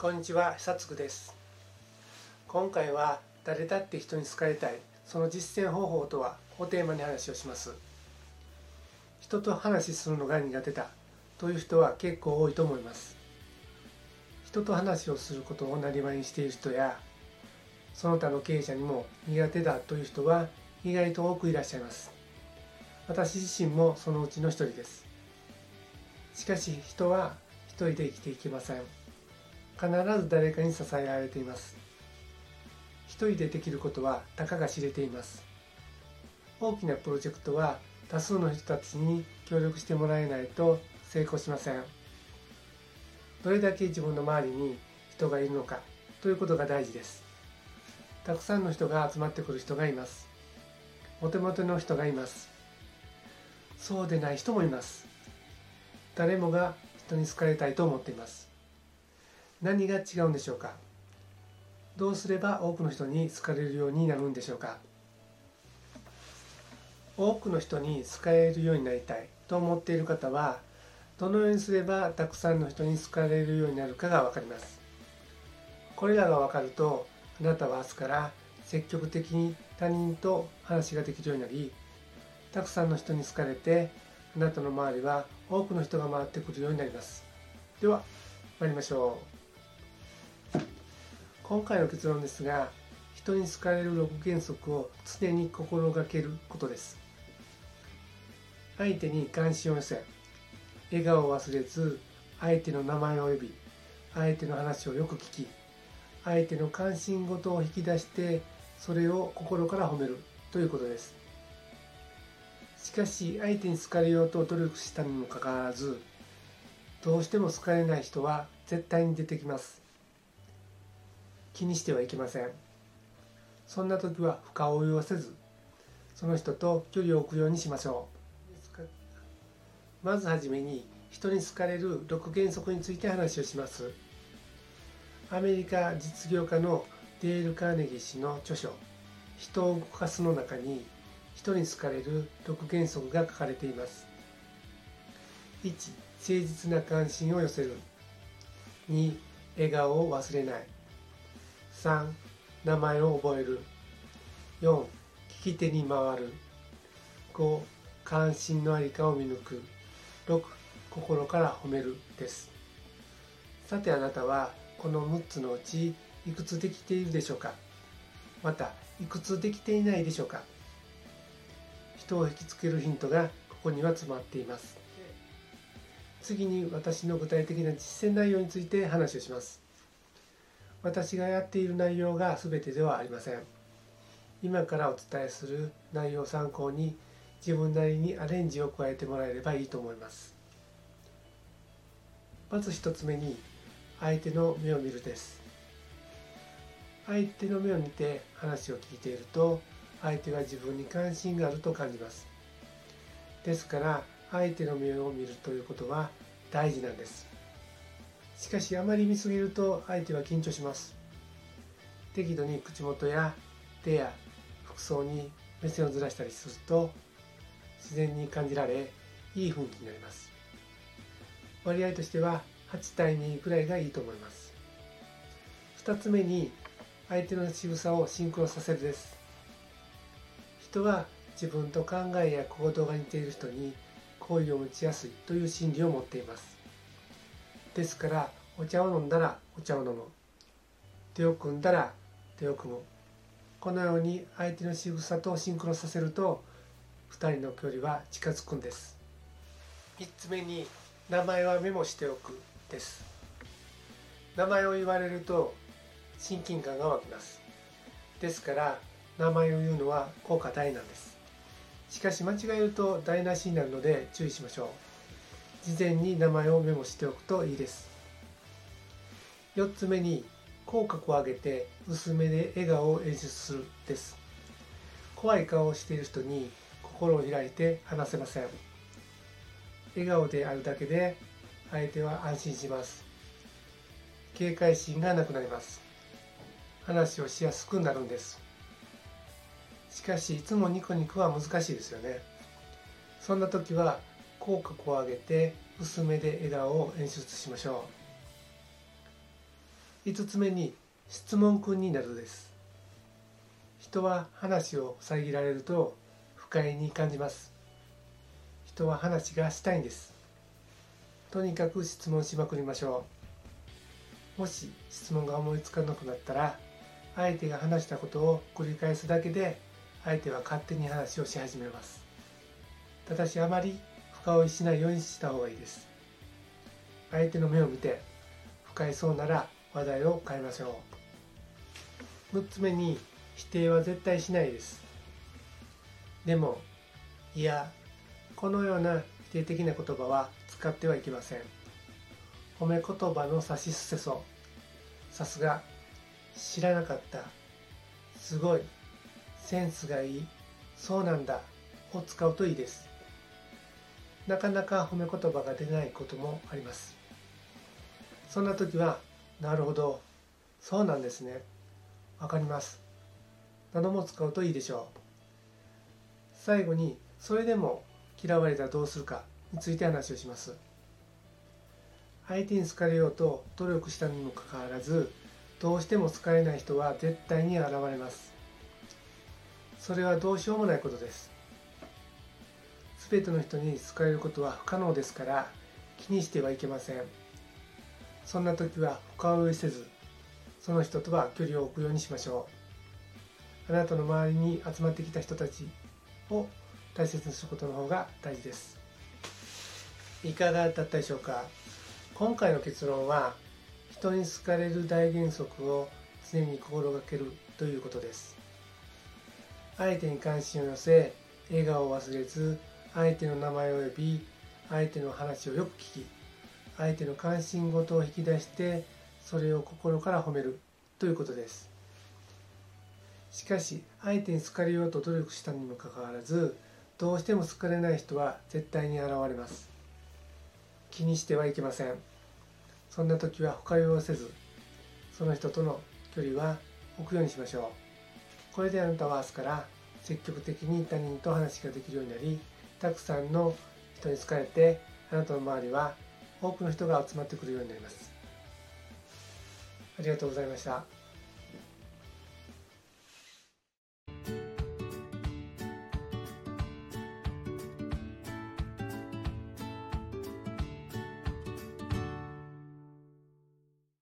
こんにちは久津です。今回は誰だって人に好かれたいその実践方法とはをテーマに話をします。人と話するのが苦手だという人は結構多いと思います。人と話をすることをなりわいにしている人やその他の経営者にも苦手だという人は意外と多くいらっしゃいます。私自身もそのうちの一人です。しかし人は一人で生きていけません。必ず誰かに支えられています。一人でできることはたかが知れています。大きなプロジェクトは多数の人たちに協力してもらえないと成功しません。どれだけ自分の周りに人がいるのかということが大事です。たくさんの人が集まってくる人がいます。モテモテの人がいます。そうでない人もいます。誰もが人に好かれたいと思っています。何が違うんでしょうか？どうすれば多くの人に好かれるようになるんでしょうか？多くの人に好かれるようになりたいと思っている方はどのようにすればたくさんの人に好かれるようになるかが分かります。これらが分かるとあなたは明日から積極的に他人と話ができるようになりたくさんの人に好かれてあなたの周りは多くの人が回ってくるようになります。では参りましょう。今回の結論ですが人に好かれる6原則を常に心がけることです。相手に関心を寄せ笑顔を忘れず相手の名前を呼び相手の話をよく聞き相手の関心事を引き出してそれを心から褒めるということです。しかし相手に好かれようと努力したにもかかわらずどうしても好かれない人は絶対に出てきます。気にしてはいけません。そんな時は深追いをせずその人と距離を置くようにしましょう。まずはじめに人に好かれる6原則について話をします。アメリカ実業家のデール・カーネギー氏の著書「人を動かす」の中に人に好かれる6原則が書かれています。1誠実な関心を寄せる。2笑顔を忘れない。3名前を覚える。4聞き手に回る。5関心のありかを見抜く。6心から褒めるです。さてあなたはこの6つのうちいくつできているでしょうか？またいくつできていないでしょうか？人を引きつけるヒントがここには詰まっています。次に私の具体的な実践内容について話をします。私がやっている内容が全てではありません。今からお伝えする内容を参考に自分なりにアレンジを加えてもらえればいいと思います。まず1つ目に相手の目を見るです。相手の目を見て話を聞いていると相手が自分に関心があると感じます。ですから相手の目を見るということは大事なんです。しかしあまり見すぎると相手は緊張します。適度に口元や手や服装に目線をずらしたりすると自然に感じられいい雰囲気になります。割合としては8対2くらいがいいと思います。2つ目に相手の仕草をシンクロさせるです。人は自分と考えや行動が似ている人に好意を持ちやすいという心理を持っています。ですからお茶を飲んだらお茶を飲む手を組んだら手を組むこのように相手の仕草とシンクロさせると2人の距離は近づくんです。3つ目に名前はメモしておくです。名前を言われると親近感が湧きます。ですから名前を言うのは効果大なんです。しかし間違えると台無しになるので注意しましょう。事前に名前をメモしておくといいです。4つ目に口角を上げて薄めで笑顔を演出するです。怖い顔をしている人に心を開いて話せません。笑顔であるだけで相手は安心します。警戒心がなくなります。話をしやすくなるんです。しかしいつもニコニコは難しいですよね。そんな時は口角を上げて薄めで笑顔を演出しましょう。5つ目に質問君になるです。人は話を遮られると不快に感じます。人は話がしたいんです。とにかく質問しまくりましょう。もし質問が思いつかなくなったら相手が話したことを繰り返すだけで相手は勝手に話をし始めます。ただしあまり深追いしないようにした方がいいです。相手の目を見て不快そうなら話題を変えましょう。6つ目に否定は絶対しないです。でもいやこのような否定的な言葉は使ってはいけません。褒め言葉のさしすせそ。さすが知らなかった。すごいセンスがいい。そうなんだ。を使うといいです。なかなか褒め言葉が出ないこともあります。そんな時はなるほど。そうなんですね。わかります。なども使うといいでしょう。最後にそれでも嫌われたらどうするかについて話をします。相手に好かれようと努力したにもかかわらずどうしても好かれない人は絶対に現れます。それはどうしようもないことです。全ての人に好かれることは不可能ですから気にしてはいけません。そんな時は深追いせずその人とは距離を置くようにしましょう。あなたの周りに集まってきた人たちを大切にすることの方が大事です。いかがだったでしょうか？今回の結論は人に好かれる大原則を常に心がけるということです。相手に関心を寄せ笑顔を忘れず相手の名前を呼び相手の話をよく聞き相手の関心事を引き出してそれを心から褒めるということです。しかし相手に好かれようと努力したにもかかわらずどうしても好かれない人は絶対に現れます。気にしてはいけません。そんな時は深酔いをせずその人との距離は置くようにしましょう。これであなたは明日から積極的に他人と話ができるようになりたくさんの人に好かれてあなたの周りは多くの人が集まってくるようになりますありがとうございました。